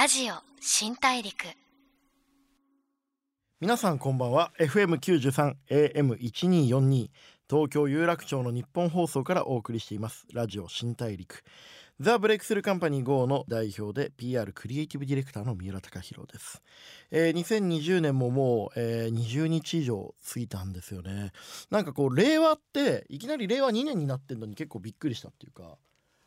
ラジオ新大陸。皆さんこんばんは。FM93 AM1242 東京有楽町の日本放送からお送りしています。ラジオ新大陸。ザ・ブレイクスルーカンパニー GO の代表で PR クリエイティブディレクターの三浦貴弘です、えー2020年ももう、えー20日以上過ぎたんですよね。なんかこう令和っていきなり令和2年になってんのに結構びっくりしたっていうか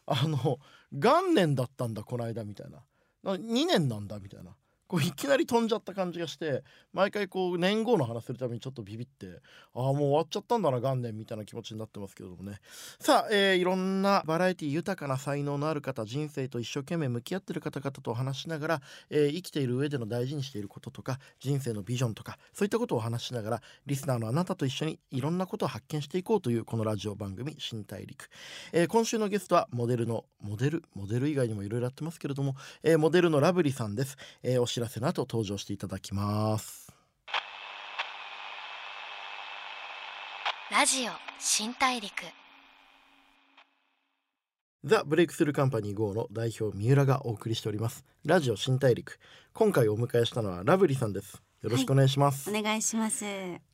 あの元年だったんだこの間みたいな。2年なんだみたいな。こういきなり飛んじゃった感じがして毎回こう年号の話するためにちょっとビビってああもう終わっちゃったんだな元年みたいな気持ちになってますけどもね。さあ、えーいろんなバラエティ豊かな才能のある方人生と一生懸命向き合ってる方々と話しながら、えー生きている上での大事にしていることとか人生のビジョンとかそういったことを話ししながらリスナーのあなたと一緒にいろんなことを発見していこうというこのラジオ番組「新大陸」えー今週のゲストはモデルのモデルモデル以外にもいろいろやってますけれども、えーモデルのラブリさんです、えーお知らせの後登場していただきます。ラジオ新大陸。ザ・ブレイクスルーカンパニー GO の代表三浦がお送りしております。ラジオ新大陸。今回お迎えしたのはラブリさんですよろしくお願いします、お願いします。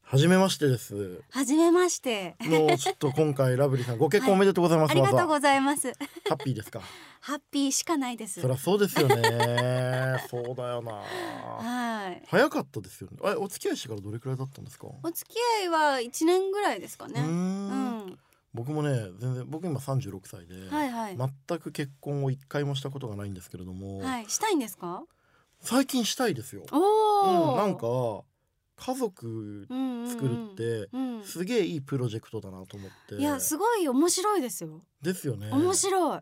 はじめましてですはじめまして。もうちょっと今回ラブリさんご結婚おめでとうございます、ありがとうございます。ハッピーですか？ハッピーしかないです。そりゃそうですよね そうだよなはい。早かったですよねえお付き合いしてからどれくらいだったんですか？お付き合いは一年ぐらいですかね。うんん。僕もね全然僕今36歳で、はいはい。全く結婚を一回もしたことがないんですけれども、はい。したいんですか？最近したいですよ、おうん、お。なんか家族作るってうん。すげえいいプロジェクトだなと思って、いやすごい面白いですよ。ですよね面白い。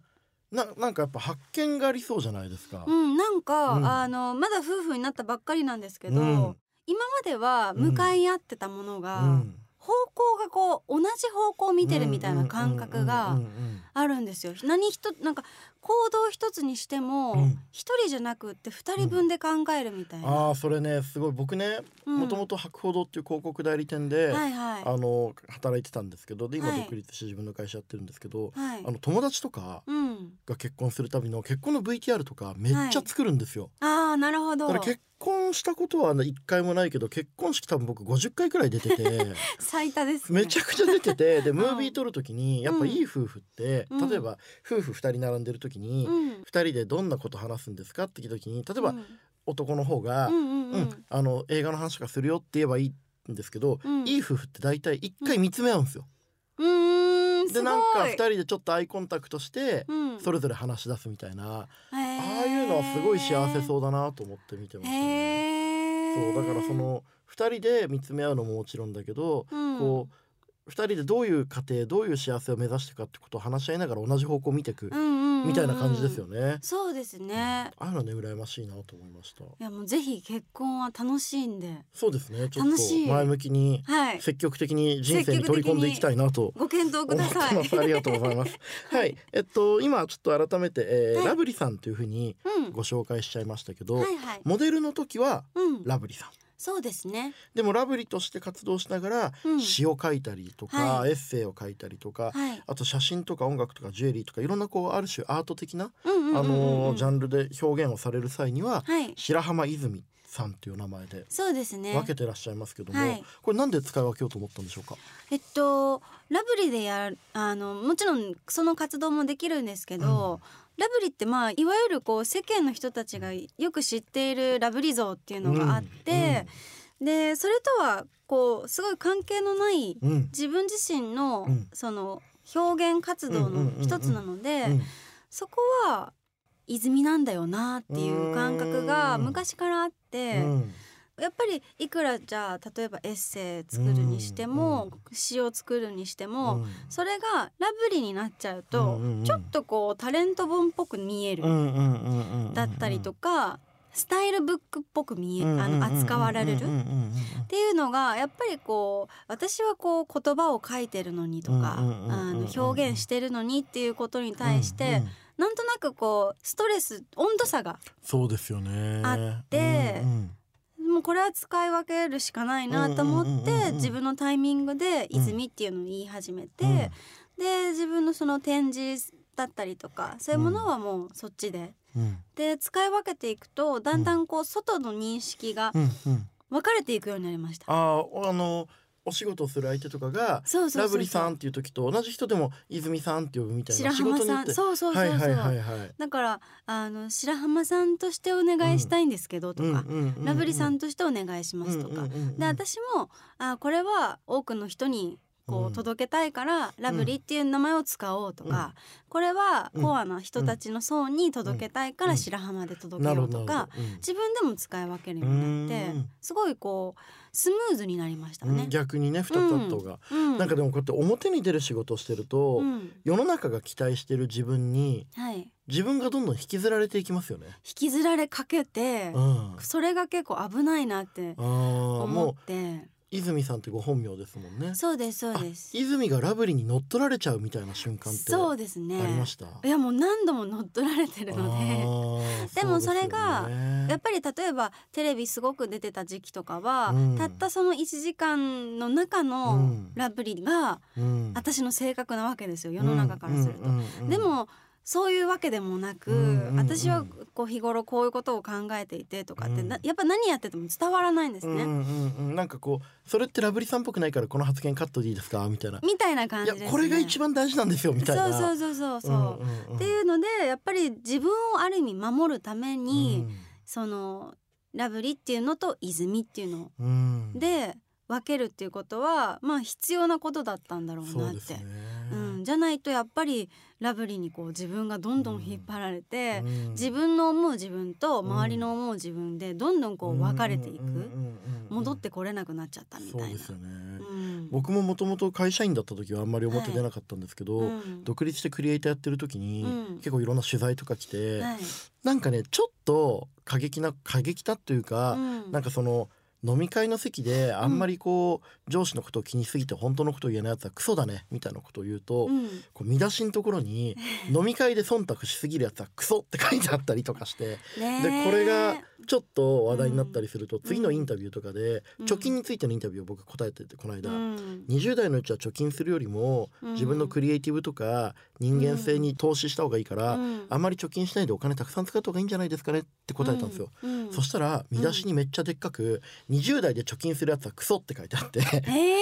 ななんかやっぱ発見がありそうじゃないですか、うん。なんか、うんあのまだ夫婦になったばっかりなんですけど、うん今までは向かい合ってたものが、うん方向がこう同じ方向を見てるみたいな感覚が。うんうんうんうん。あるんですよ。何一つなんか行動一つにしてもうん。一人じゃなくって二人分で考えるみたいな。ああそれねすごい。僕ねうん。もともと博報堂っていう広告代理店で、はいはい。あの働いてたんですけどで今はい。独立して自分の会社やってるんですけど、はい。あの友達とかうん。が結婚するたびの結婚の VTR とかめっちゃ作るんですよ、ああなるほど。だから結婚したことは一回もないけど結婚式多分僕50回くらい出てて 最多ですね。めちゃくちゃ出ててでムービー撮る時にやっぱいい夫婦って、うん。例えば夫婦2人並んでる時に、うん。2人でどんなこと話すんですかって聞いた時に例えばうん。男の方が、うんあの映画の話とかするよって言えばいいんですけど、うん。いい夫婦って大体一回見つめ合うんですよ。でなんか2人でちょっとアイコンタクトして、うん。それぞれ話し出すみたいな、へー。ああいうのはすごい幸せそうだなと思って見てましたね。そうだからその2人で見つめ合うのももちろんだけど、うん。こう2人でどういう家庭どういう幸せを目指していくかってことを話し合いながら同じ方向を見ていく。うんうんうんうんみたいな感じですよね。そうですね。ああいうのね羨ましいなと思いました。いやもうぜひ結婚は楽しいんで。そうですね。ちょっ楽しいと前向きにはい。積極的に人生に取り込んでいきたいなと。ご検討ください。ありがとうございます。はい、えっと今ちょっと改めて、えーはい。ラブリさんというふうにうん。ご紹介しちゃいましたけど、はいはい。モデルの時はうん。ラブリさん。そうですね。でもラブリとして活動しながらうん。詩を書いたりとか、はい。エッセイを書いたりとか、はい。あと写真とか音楽とかジュエリーとかいろんなこうある種アート的な、うんうんうんうん。あのージャンルで表現をされる際には、はい。白浜泉さんという名前でそうですね。分けてらっしゃいますけども、はい。これなんで使い分けようと思ったんでしょうか？えっとラブリでやるあのもちろんその活動もできるんですけど、ラブリってまあいわゆるこう世間の人たちがよく知っているラブリ像っていうのがあって、でそれとはこうすごい関係のないうんうん自分自身の、うん。その表現活動の一つなので、うん。そこは泉なんだよなっていう感覚が昔からあって。うんやっぱりいくらじゃあ例えばエッセイ作るにしても、詩を作るにしても、うん。それがラブリーになっちゃうと、ちょっとこうタレント本っぽく見える、だったりとかスタイルブックっぽく見え、あの扱われる。っていうのがやっぱりこう私はこう言葉を書いてるのにとか、表現してるのにっていうことに対して、なんとなくこうストレス温度差がそうですよねあってうんうんもうこれは使い分けるしかないなと思っうんうんうんうん。うんて自分のタイミングで「泉」っていうのを言い始めて、で自分のその展示だったりとかそういうものはもうそっちで、うん。で使い分けていくとだんだんこう外の認識がうん。うん。分かれていくようになりました。あーあのお仕事をする相手とかがそうそうラブリさんっていう時と同じ人でも泉さんって呼ぶみたいな白浜さん。仕事によって。そうそうそうそう、はいはいはいはい。だからあの白浜さんとしてお願いしたいんですけどとか、うんラブリさんとしてお願いしますとか、うん。で私もあこれは多くの人にこう届けたいから、ラブリっていう名前を使おうとか、これはコアな人たちの層に届けたいから白浜で届けようとか、自分でも使い分けるようになってうん。すごいこうスムーズになりましたね。うん。逆にね二つあった方が、うん。なんかでもこうやって表に出る仕事をしてると、うん。世の中が期待してる自分にはい、自分がどんどん引きずられていきますよね。引きずられかけて、それが結構危ないなって思もって。う泉さんってご本名ですもんね。そうですそうです。あ泉がラブリーに乗っ取られちゃうみたいな瞬間ってそうですね。ありました？いやもう何度も乗っ取られてるので。でもそれがねやっぱり例えばテレビすごく出てた時期とかは、うん。たったその1時間の中うのん。ラブリーがうん。私の性格なわけですよ世の中からすると。でもそういうわけでもなく、うんうんうん私はこう日頃こういうことを考えていてとかって、うんなやっぱ何やってても伝わらないんですね。うんうんうん、なんかこうそれってラブリーさんっぽくないからこの発言カットでいいですか？みたいな。みたいな感いじですね。やこれが一番大事なんですよみたいな。そうそうそうそうそう。んんうんっていうのでやっぱり自分をある意味守るために、うんそのラブリーっていうのと泉っていうのうん、で分けるっていうことはまあ必要なことだったんだろうなって。そうん、じゃないとやっぱりラブリーにこう自分がどんどん引っ張られて、うん。自分の思う自分と周りの思う自分でどんどんこう分かれていく、うんうんうんうん。戻ってこれなくなっちゃったみたいな。そうです。よね。うん。僕ももともと会社員だった時はあんまり表出なかったんですけど、うん独立してクリエイターやってる時に、うん。結構いろんな取材とか来て、はい。なんかねちょっと過激な過激だというか、うん。なんかその飲み会の席であんまりこう、上司のことを気にしすぎて本当のことを言えないやつはクソだねみたいなことを言うと、うん。こう見出しのところに 飲み会で忖度しすぎるやつはクソって書いてあったりとかしてねでえこれがちょっと話題になったりすると、次のインタビューとかで、うん。貯金についてのインタビューを僕答えててこの間、うん。20代のうちは貯金するよりもうん。自分のクリエイティブとか人間性に投資した方がいいから、うん。あんまり貯金しないでお金たくさん使った方がいいんじゃないですかねって答えたんですよ。うん。うん。そしたら見出しにめっちゃでっかく「20代で貯金するやつはクソ」って書いてあってえ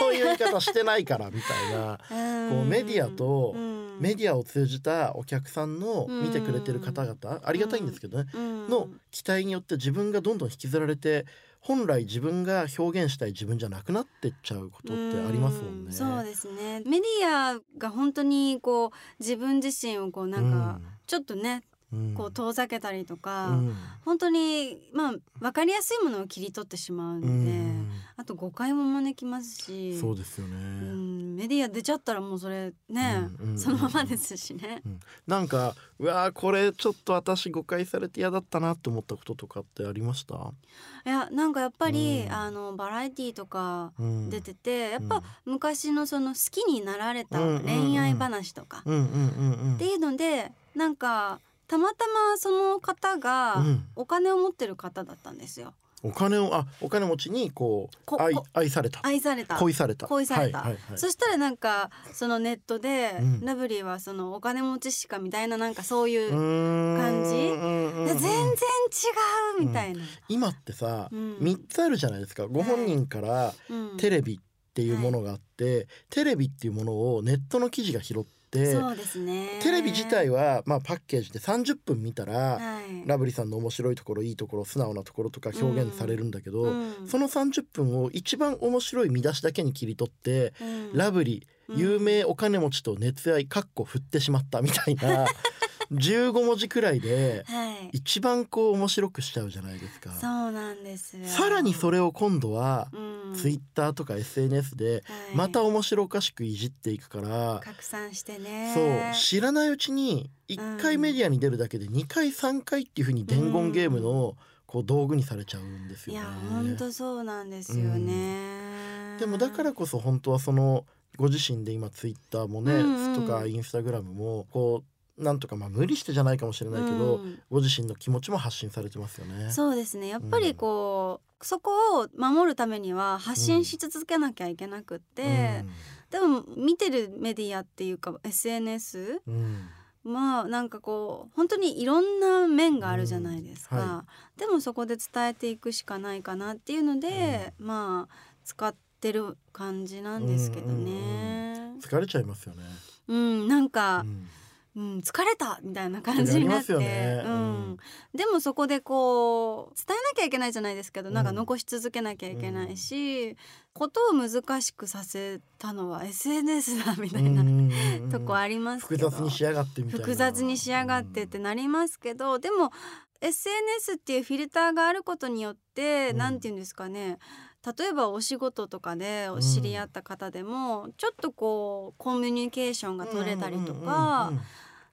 こういう言い方してないからみたいな。ーこうメディアとうん。メディアを通じたお客さんの見てくれてる方々ありがたいんですけどねうん。の期待によって自分がどんどん引きずられて本来自分が表現したい自分じゃなくなってっちゃうことってありますもんね。うそうですね。メディアが本当にこう自分自身をこうなんかちょっとねうんこう遠ざけたりとか、うん。本当にまあ分かりやすいものを切り取ってしまうので、うん。あと誤解も招きますしそうですよね。うん、メディア出ちゃったらもうそれね、うんうん。そのままですしね。なんかうわーこれちょっと私誤解されて嫌だったなって思ったこととかってありました、いやなんかやっぱり、うん。あのバラエティーとかうん、出てて、やっうんぱ昔のその好きになられたうんうんうん。恋愛話とか、うんうんうんうん。っていうのでなんかたまたまその方がうん。お金を持ってる方だったんですよ。お金をあお金持ちにこう愛愛された。愛された。恋された。恋された。はいはいはい。そしたらなんかそのネットで、うん。ラブリーはそのお金持ちしかみたいななんかそういう、感感じ？で全然違うみたいな。今ってさ、うん。3つあるじゃないですか。ご本人からうん。テレビっていうものがあって、テレビっていうものをネットの記事が拾ってね。テレビ自体は、まあ、パッケージで30分見たら、はい、ラブリーさんの面白いところいいところ素直なところとか表現されるんだけど、うん。その30分を一番面白い見出しだけに切り取って、うん。ラブリーうん。有名お金持ちと熱愛かっこ振ってしまったみたいな 15文字くらいではい。一番こう面白くしちゃうじゃないですか。そうなんですよ。さらにそれを今度はうん、ツイッターとか SNS ではいまた面白おかしくいじっていくから、拡散してね。そう知らないうちに1回メディアに出るだけで2回3回っていう風に伝言ゲームのこう道具にされちゃうんですいやよね。本当そうなんですよね。でもだからこそ本当はそのご自身で今ツイッターもね、うんうんとかインスタグラムもこうなんとかまあ無理してじゃないかもしれないけど、うん。ご自身の気持ちも発信されてますよね。そうですね。やっぱりこう、そこを守るためには発信し続けなきゃいけなくって、でも見てるメディアっていうか SNS うんうん。まあなんかこう本当にいろんな面があるじゃないですか、うん。はでもそこで伝えていくしかないかなっていうので、まあ使ってる感じなんですけどね。疲れちゃいますよね。うん、なんかう、んうん、疲れたみたいな感じになって、ね。ううん。ん、でもそこでこう伝えなきゃいけないじゃないですけど、なんかうん残し続けなきゃいけないし、ことを難しくさせたのは SNS だみたいな、うん。とこありますけど。複雑に仕上がってみたいな。複雑に仕上がってってなりますけど、でも SNS っていうフィルターがあることによって、うん。なんて言うんですかね。例えばお仕事とかで知り合った方でも、ちょっとこうコミュニケーションが取れたりとか、うんうんうんうん。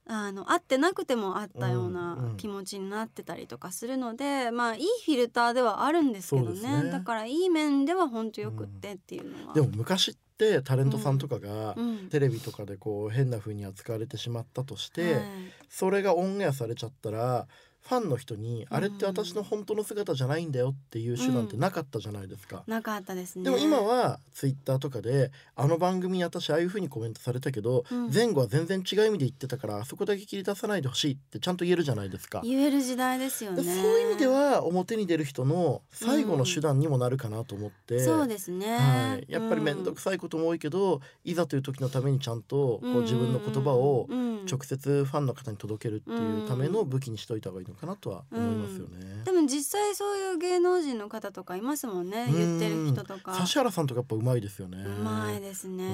あの会ってなくても会ったよううんなうん。気持ちになってたりとかするので、まあいいフィルターではあるんですけどね。ね。だからいい面では本当よくってっていうのは。でも昔ってタレントさんとかがうん。テレビとかでこう変な風に扱われてしまったとして、はい。それがオンエアされちゃったらファンの人に、あれって私の本当の姿じゃないんだよっていう手段ってなかったじゃないですか。なかったですね。でも今はツイッターとかであの番組に私ああいう風にコメントされたけど、うん前後は全然違う意味で言ってたからあそこだけ切り出さないでほしいってちゃんと言えるじゃないですか。言える時代ですよでね。そういう意味では表に出る人の最後の手段にもなるかなと思って、そうですね。はい、やっぱり面倒くささいことも多いけど、いざという時のためにちゃんとこう自分の言葉を直接ファンの方に届けるっていうための武器にしといた方がいいのかなとは思いますよね。でも実際そういう芸能人の方とかいますもんね。言ってる人とか。指原さんとかやっぱうまいですよね。うまいですね。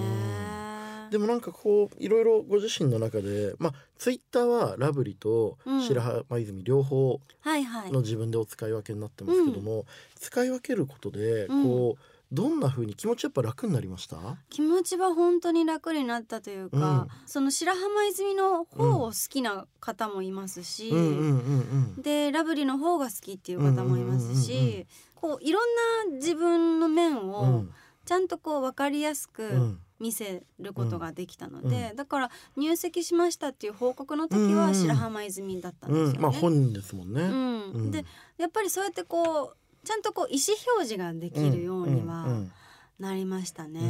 でもなんかこういろいろご自身の中で、まあツイッターはラブリと白浜泉両方はいはい。の自分でお使い分けになってますけども、使い分けることでうんこう、どんな風に気持ちやっぱ楽になりました？気持ちは本当に楽になったというか、その白浜泉の方を好きな方もいますし、うんうんうんうん。でラブリーの方が好きっていう方もいますし、うんうんうんうんこういろんな自分の面うをん。ちゃんとこう分かりやすくうん。見せることができたので、うん。うだから入籍しましたっていう報告の時うんうんは白浜泉だったんですよね。うん、まあ本人ですもんね。うん。うん。でやっぱりそうやってこうちゃんとこう意思表示ができるようにはんんんなりましたね。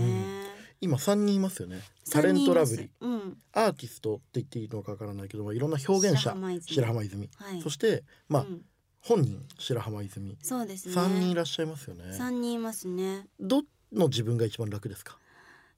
今三人いますよね。タレントラブリー、うん、アーティストって言っていいのかわからないけど、まあいろんな表現者白浜泉はい、そしてまあ、うん本人白浜泉、そうですね。三人いらっしゃいますよね。三人いますね。どの自分が一番楽ですか？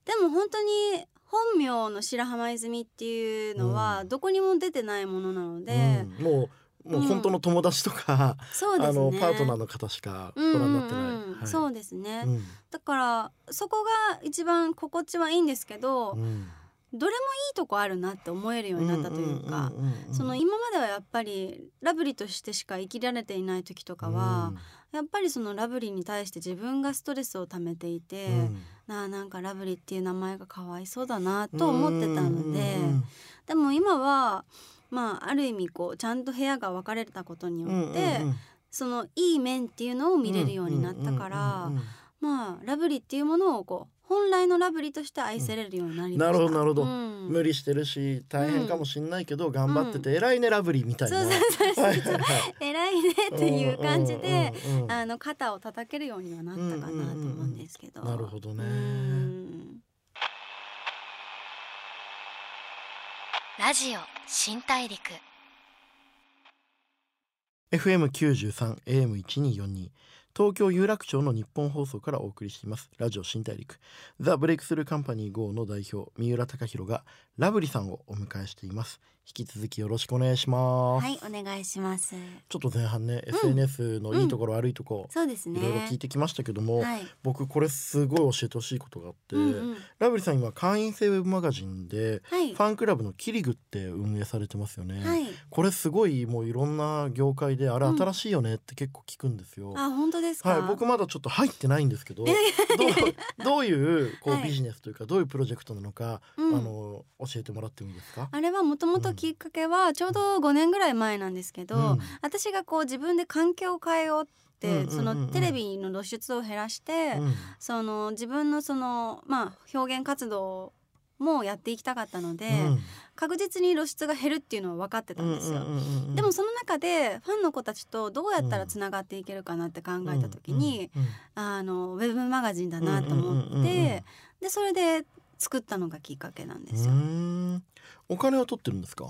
でも本当に本名の白浜泉っていうのはうんどこにも出てないものなので、うんもうもう本当の友達とか、そうですね。あのパートナーの方しかご覧になってない。うんうんうん。はい。そうですね、うん。だからそこが一番心地はいいんですけど、うん。どれもいいとこあるなって思えるようになったというか、その今まではやっぱりラブリーとしてしか生きられていない時とかは、やっぱりそのラブリーに対して自分がストレスを溜めていて、うん。なあなんかラブリーっていう名前がかわいそうだなと思ってたので、うん。でも今はまあある意味こうちゃんと部屋が分かれたことにようんって、うんうんそのいい面っていうのを見れるようになったから、うんうんうんうん。まあラブリーっていうものをこう本来のラブリーとして愛せれるようになりました。なるほどなるほど。うん。無理してるし大変かもしんないけど頑張ってて偉いねラブリーみたいな。そうそうそう偉いねってい。う感じで、う。んうんうんあの肩を叩けるようにはなったかなと思うんですけど。なるほどね。うん。ラジオ新大陸。FM93 AM1242 東京有楽町の日本放送からお送りしています。ラジオ新大陸。ザ・ブレイクスルーカンパニー GO の代表三浦貴大がラブリさんをお迎えしています。引き続きよろしくお願いします、はいお願いします。ちょっと前半ね、SNS のいいところ悪いとこそうですね。いろいろ聞いてきましたけども、はい。僕これすごい教えてほしいことがあって、うんうんラブリさん今会員制ウェブマガジンではいフ。ァンクラブのキリグって運営されてますよね、はい。これすごいもういろんな業界であれうん新しいよねって結構聞くんですよ、あ本当ですか？はい僕まだちょっと入ってないんですけどどうどういうこうはいビジネスというかどういうプロジェクトなのか、うんあの教えてもらってもいいですか？あれはもともときっかけはちょうど5年ぐらい前なんですけど、うん。私がこう自分で環境を変えようって、うんうんうんうん。そのテレビの露出を減らして、うん。その自分のそのまあ表現活動もやっていきたかったので、確実に露出が減るっていうのは分かってたんですよ。うんうんうんうんでもその中でファンの子たちとどうやったらつながっていけるかなって考えた時に、うんうんあのウェブマガジンだなと思って、うんうんうんうんでそれで作ったのがきっかけなんですよ。お金は取ってるんですか？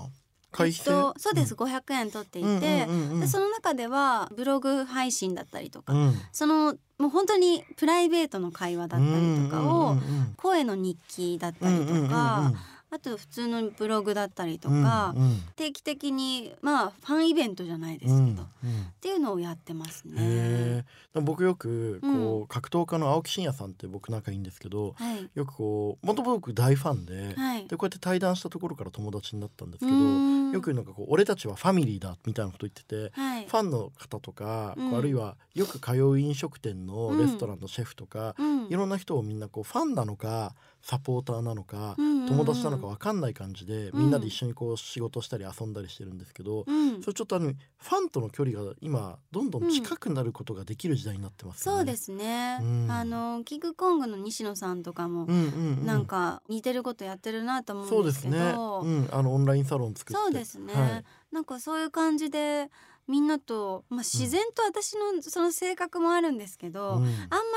会費制、えっと、そうです、500円取っていて、うんうんうんうん。でその中ではブログ配信だったりとか、うん。そのもう本当にプライベートの会話だったりとかを、うんうんうん声の日記だったりとか、うんうんうんうんあと普通のブログだったりとか、うんうん。定期的にまあファンイベントじゃないですけど、うんっうん。ていうのをやってますね。僕よくこう、う格闘家の青木真也さんって僕仲いいんですけどはい。よくこうもともと僕大ファンで,、はい。でこうやって対談したところから友達になったんですけどよく言うのがこう俺たちはファミリーだみたいなこと言ってて。はい。ファンの方とか、うん。あるいはよく通う飲食店のレストランのシェフとか、うん。いろんな人をみんなこうファンなのかサポーターなのか、うんうんうん。友達なのか分かんない感じで、うん。みんなで一緒にこう仕事したり遊んだりしてるんですけど、うん。それちょっとあのファンとの距離が今どんどん近くなることができる時代になってますよね。そうですね、うん。あのキングコングの西野さんとかもうんうんうん、なんか似てることやってるなと思そううんでですすけね、ど、うん、あのオンラインサロン作って。そうですね、はい。なんかそういう感じでみんなと、まあ、自然と私のその性格もあるんですけど、うん。あんま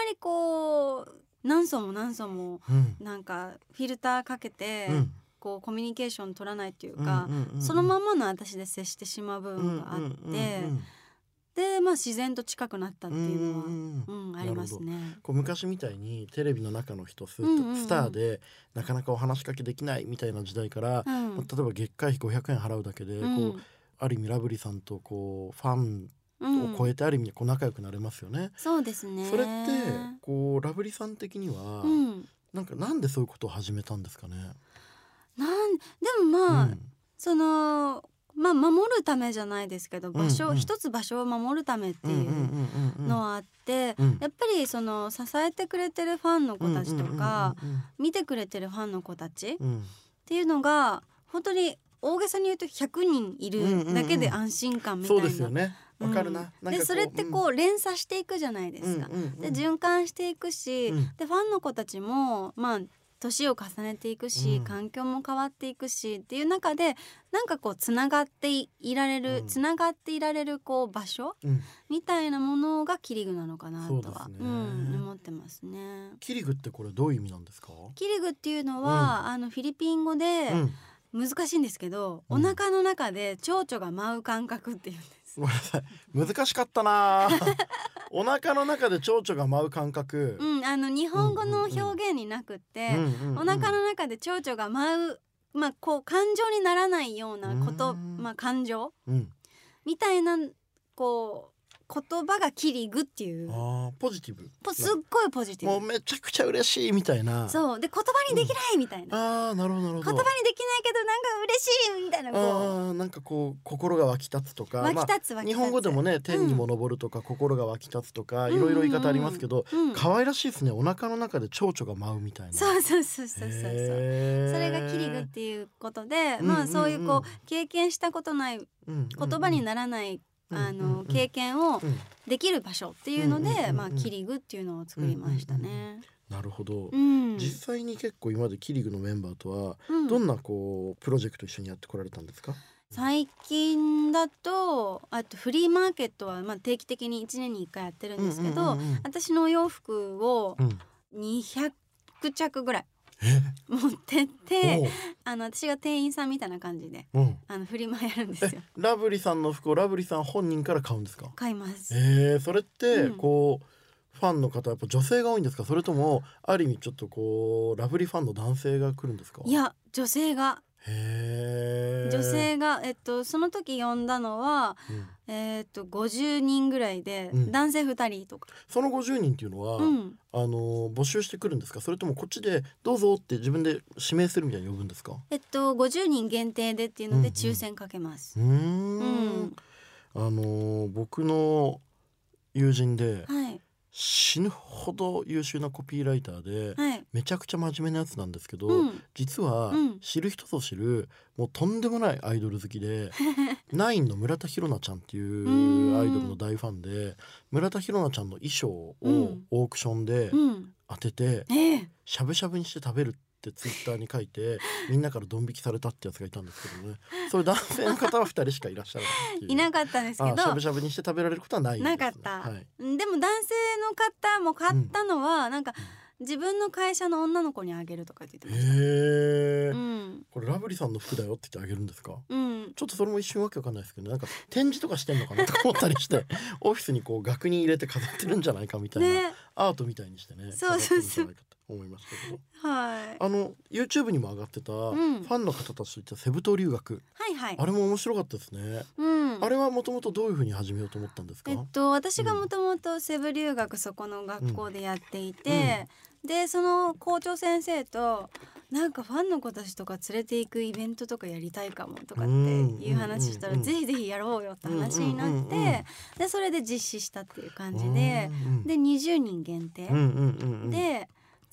りこう何層も何層もうん。なんかフィルターかけて、うん。こうコミュニケーション取らないっていうか、そのままの私で接してしまう部分があって、でまあ自然と近くなったっていうのは、うんありますね。こう昔みたいにテレビの中の人ス,、スターでなかなかお話しかけできないみたいな時代から、うん。例えば月会費500円払うだけで、うん。こうある意味ラブリーさんとこうファンうんを超えてある意味こう仲良くなれますよね。そうですね。それってこうラブリーさん的には、うん、なんかなんでそういうことを始めたんですかね？なんでもまあ、うんそのまあ守るためじゃないですけど場所、うんうん一つ場所を守るためってうんうんいううんうんのはあって、うんやっぱりその支えてくれてるファンの子たちとか、うんうん見てくれてるファンの子たちっうんうんていうのが本当に大げさに言うと100人いるだけで安心感みたいな。そうですよね。わかるな。なんかでそれってこう連鎖していくじゃないですか。うんうんうんで循環していくし、うんでファンの子たちもまあ年を重ねていくし、うん環境も変わっていくしっていう中でなんかこうつながっていいられる、うんつながっていられるこう場所うんみたいなものがキリグなのかなとはそうねん、思ってますね。キリグってこれどういう意味なんですか？キリグっていうのは、あのフィリピン語でうん。難しいんですけど、うんお腹の中で蝶々が舞う感覚っていうんです。ごめんなさい。難しかったな。お腹の中で蝶々が舞う感覚、うん、あの日本語の表現になくって、うんうんうんお腹の中で蝶々が舞う、まあ、こう感情にならないようなこと、うん。まあ、感情うん。みたいなこう言葉がキリグっていう。あーポジティブ。ぽすっごいポジティブ。もうめちゃくちゃ嬉しいみたいな。そう。で言葉にできないみたいな、あーなるほどなるほど。言葉にできないけどなんか嬉しいみたいなこあーなんかこう心が湧き立つとか。う湧き立つ湧き立つ、まあ日本語でもね天にも昇るとか、心が湧き立つとかうんいろいろ言い方ありますけど、うん、可愛らしいですね。お腹の中で蝶々が舞うみたいな。そうそうそうそうそうそれがキリグっていうことで、うんまあそういうこう、うん経験したことないうん言葉にならない、うんあの経験をうん。できる場所っていうので、まあキリグっていうのを作りましたね。なるほど、うん、実際に結構今までキリグのメンバーとはうん。どんなこうプロジェクト一緒にやってこられたんですか、最近だとあとフリーマーケットはまあ定期的に1年に1回やってるんですけど、私のお洋服をうん。200着ぐらいえ 持ってってあの私が店員さんみたいな感じでうん。あのフリマやるんですえよ。ラブリさんの服をラブリさん本人から買うんですか？買い。ます。えー、それってうん。こう、ファンの方やっぱ女性が多いんですか？それともある意味ちょっとこうラブリーファンの男性が来るんですか？いや女性が女性がえっとその時呼んだのはうん。えっと50人ぐらいで、うん。男性2人とか。その50人っていうのは、うん。あの募集してくるんですか？それともこっちでどうぞって自分で指名するみたいに呼ぶんですか？えっと50人限定でっていうので抽選かけます。う。ーん。うん。あの僕の友人ではい死ぬほど優秀なコピーライターで、はい。めちゃくちゃ真面目なやつなんですけど、うん実はうん知る人ぞ知るもうとんでもないアイドル好きで ナインの村田ひろなちゃんっていうアイドルの大ファンで村田ひろなちゃんの衣装をうんオークションでうん。当ててええ。しゃぶしゃぶにして食べるってツイッターに書いてみんなからドン引きされたってやつがいたんですけどね。そういう男性の方は2人しかいらっしゃらないっていう。いなかったんですけど。あしゃぶしゃぶにして食べられることはないね、なかった。はい、でも男性の方も買ったのは、なんか自分の会社の女の子にあげるとか言ってました。へえ、うん。これラブリさんの服だよって言ってあげるんですか？うん、ちょっとそれも一瞬わけわかんないですけどなんか展示とかしてんのかなとか思ったりして オフィスにこう額に入れて飾ってるんじゃないかみたいな、ね。アートみたいにしてねそうそうそう思いましたけど。はい。あの YouTube にも上がってた、フん。ァンの方たちといったセブ島留学。はいはい。あれも面白かったですね、うん。あれはもともとどういうふうに始めようと思ったんですか、えっと私がもともとセブ留学そこの学校でやっていて、でその校長先生となんかファンの子たちとか連れて行くイベントとかやりたいかもとかっていう話したら、うんうんうん。ぜひぜひやろうよって話になって、うんうんうんうん。でそれで実施したっていう感じで、うんで20人限定うんうんうんうん。で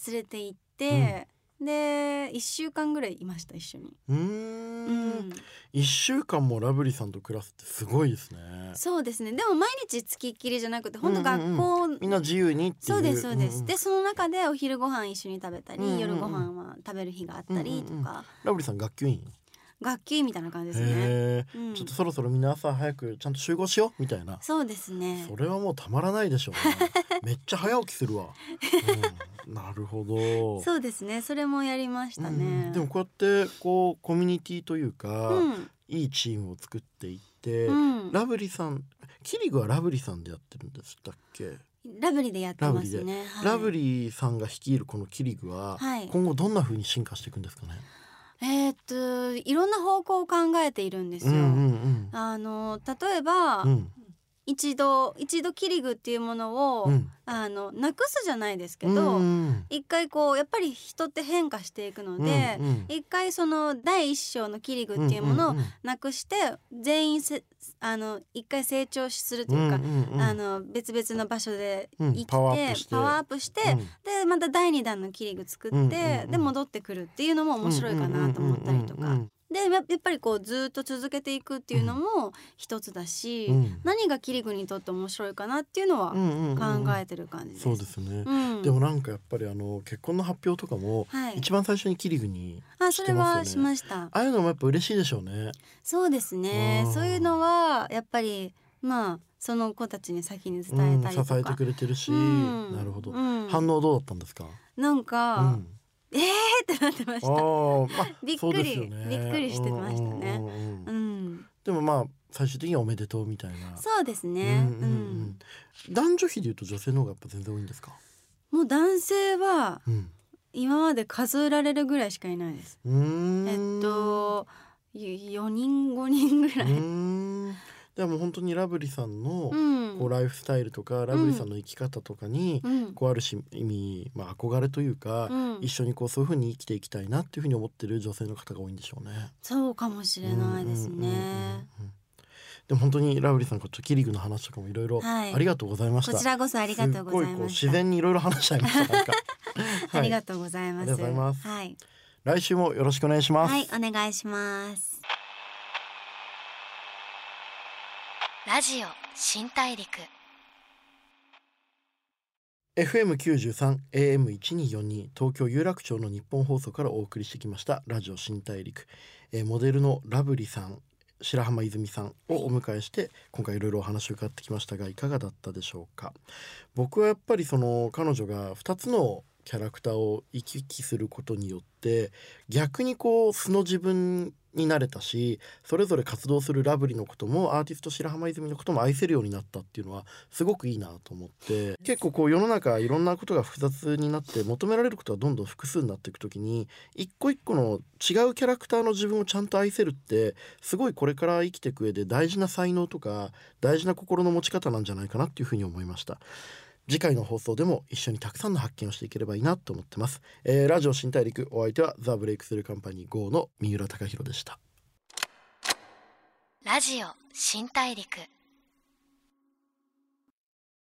連れて行って、で1週間ぐらいいました一緒に。うーうん。ん一週間もラブリーさんと暮らすってすごいですね。そうですね。でも毎日つきっきりじゃなくて本当学うん校みんな自由にっていう。そうですそうです、んんでその中でお昼ご飯一緒に食べたり、うんうんうん。夜ご飯は食べる日があったりとか、うんうんうん。ラブリーさん学級委員？学級委員みたいな感じですね、うん。ちょっとそろそろみんな朝早くちゃんと集合しようみたいな。そうですね。それはもうたまらないでしょうね。めっちゃ早起きするわ、うん、なるほど。そうですね。それもやりましたうん。ね、でもこうやってこうコミュニティというか、うん。いいチームを作っていって、うん。ラブリーさんキリグはラブリーさんでやってるんでしたっけ、ラブリーでやってますね。はい。ラブリーさんが率いるこのキリグは、はい。今後どんな風に進化していくんですかね？といろんな方向を考えているんですよ、うんうんあの例えば、うんうん一度一度キリグっていうものを、うん。あのなくすじゃないですけど、一回こうやっぱり人って変化していくので、うんうん。一回その第一章のキリグっていうものをなくして全員せあの一回成長するというか、あの別々の場所でうん。生きて、パワーアップして。でまた第二弾のキリグ作って、で戻ってくるっていうのも面白いかなと思ったりとか、でややっぱりこうずっと続けていくっていうのも一つだし、うん。うん何がキリグにとって面白いかなっていうのはうんうんうん考えてる感じです。そうですね、うん、でもなんかやっぱりあの結婚の発表とかも、はい。一番最初にキリグにあそれはしましした。ああいうのもやっぱ嬉しいでしょうね。そうですね。うん。そういうのはやっぱりまあその子たちに先に伝うん、えたりとか、支えてくれてるし、うん。なるほど、うん。反応どうだったんですか？なんか、うん、えーってなってましあたーまあ びっくり、ね。びっくりしてましたね。でもまあ最終的にはおめでとうみたいな。そうですね、うんうんうん男女比で言うと女性の方がやっぱ全然多いんですか？もう男性はうん。今まで数えられるぐらいしかいないです。えっと4人5人ぐらい、でも本当にラブリさんのうんこうライフスタイルとか、ラブリさんの生き方とかに、うんこうあるし意味、まあ、憧れというか、うん一緒にこうそういうふうに生きていきたいなっていうふうに思ってる女性の方が多いんでしょうね。そうかもしれないですねうんでも本当にラブリさんこっちキリグの話とかもいろいろはいありがとうございました。こちらこそありがとうございすっごいこうました自然にいろいろ話しちゃいました。ありがととうございます。ありがとうございますはい、来週もよろしくお願いします。はい、お願いします。ラジオ新大陸。FM 九十三 AM 一二四二東京有楽町の日本放送からお送りしてきましたラジオ新大陸、えーモデルのラブリさん白浜泉さんをお迎えして今回いろいろお話を伺ってきましたがいかがだったでしょうか？僕はやっぱりその彼女が2つのキャラクターを行き来することによって逆にこう素の自分になれたしそれぞれ活動するラブリーのこともアーティスト白浜泉のことも愛せるようになったっていうのはすごくいいなと思って結構こう世の中いろんなことが複雑になって求められることがどんどん複数になっていく時に一個一個の違うキャラクターの自分をちゃんと愛せるってすごいこれから生きていく上で大事な才能とか大事な心の持ち方なんじゃないかなっていうふうに思いました。次回の放送でも一緒にたくさんの発見をしていければいいなと思ってます、えーラジオ新大陸お相手はザ・ブレイクスルーカンパニー GO の三浦貴大でした。ラジオ新大陸。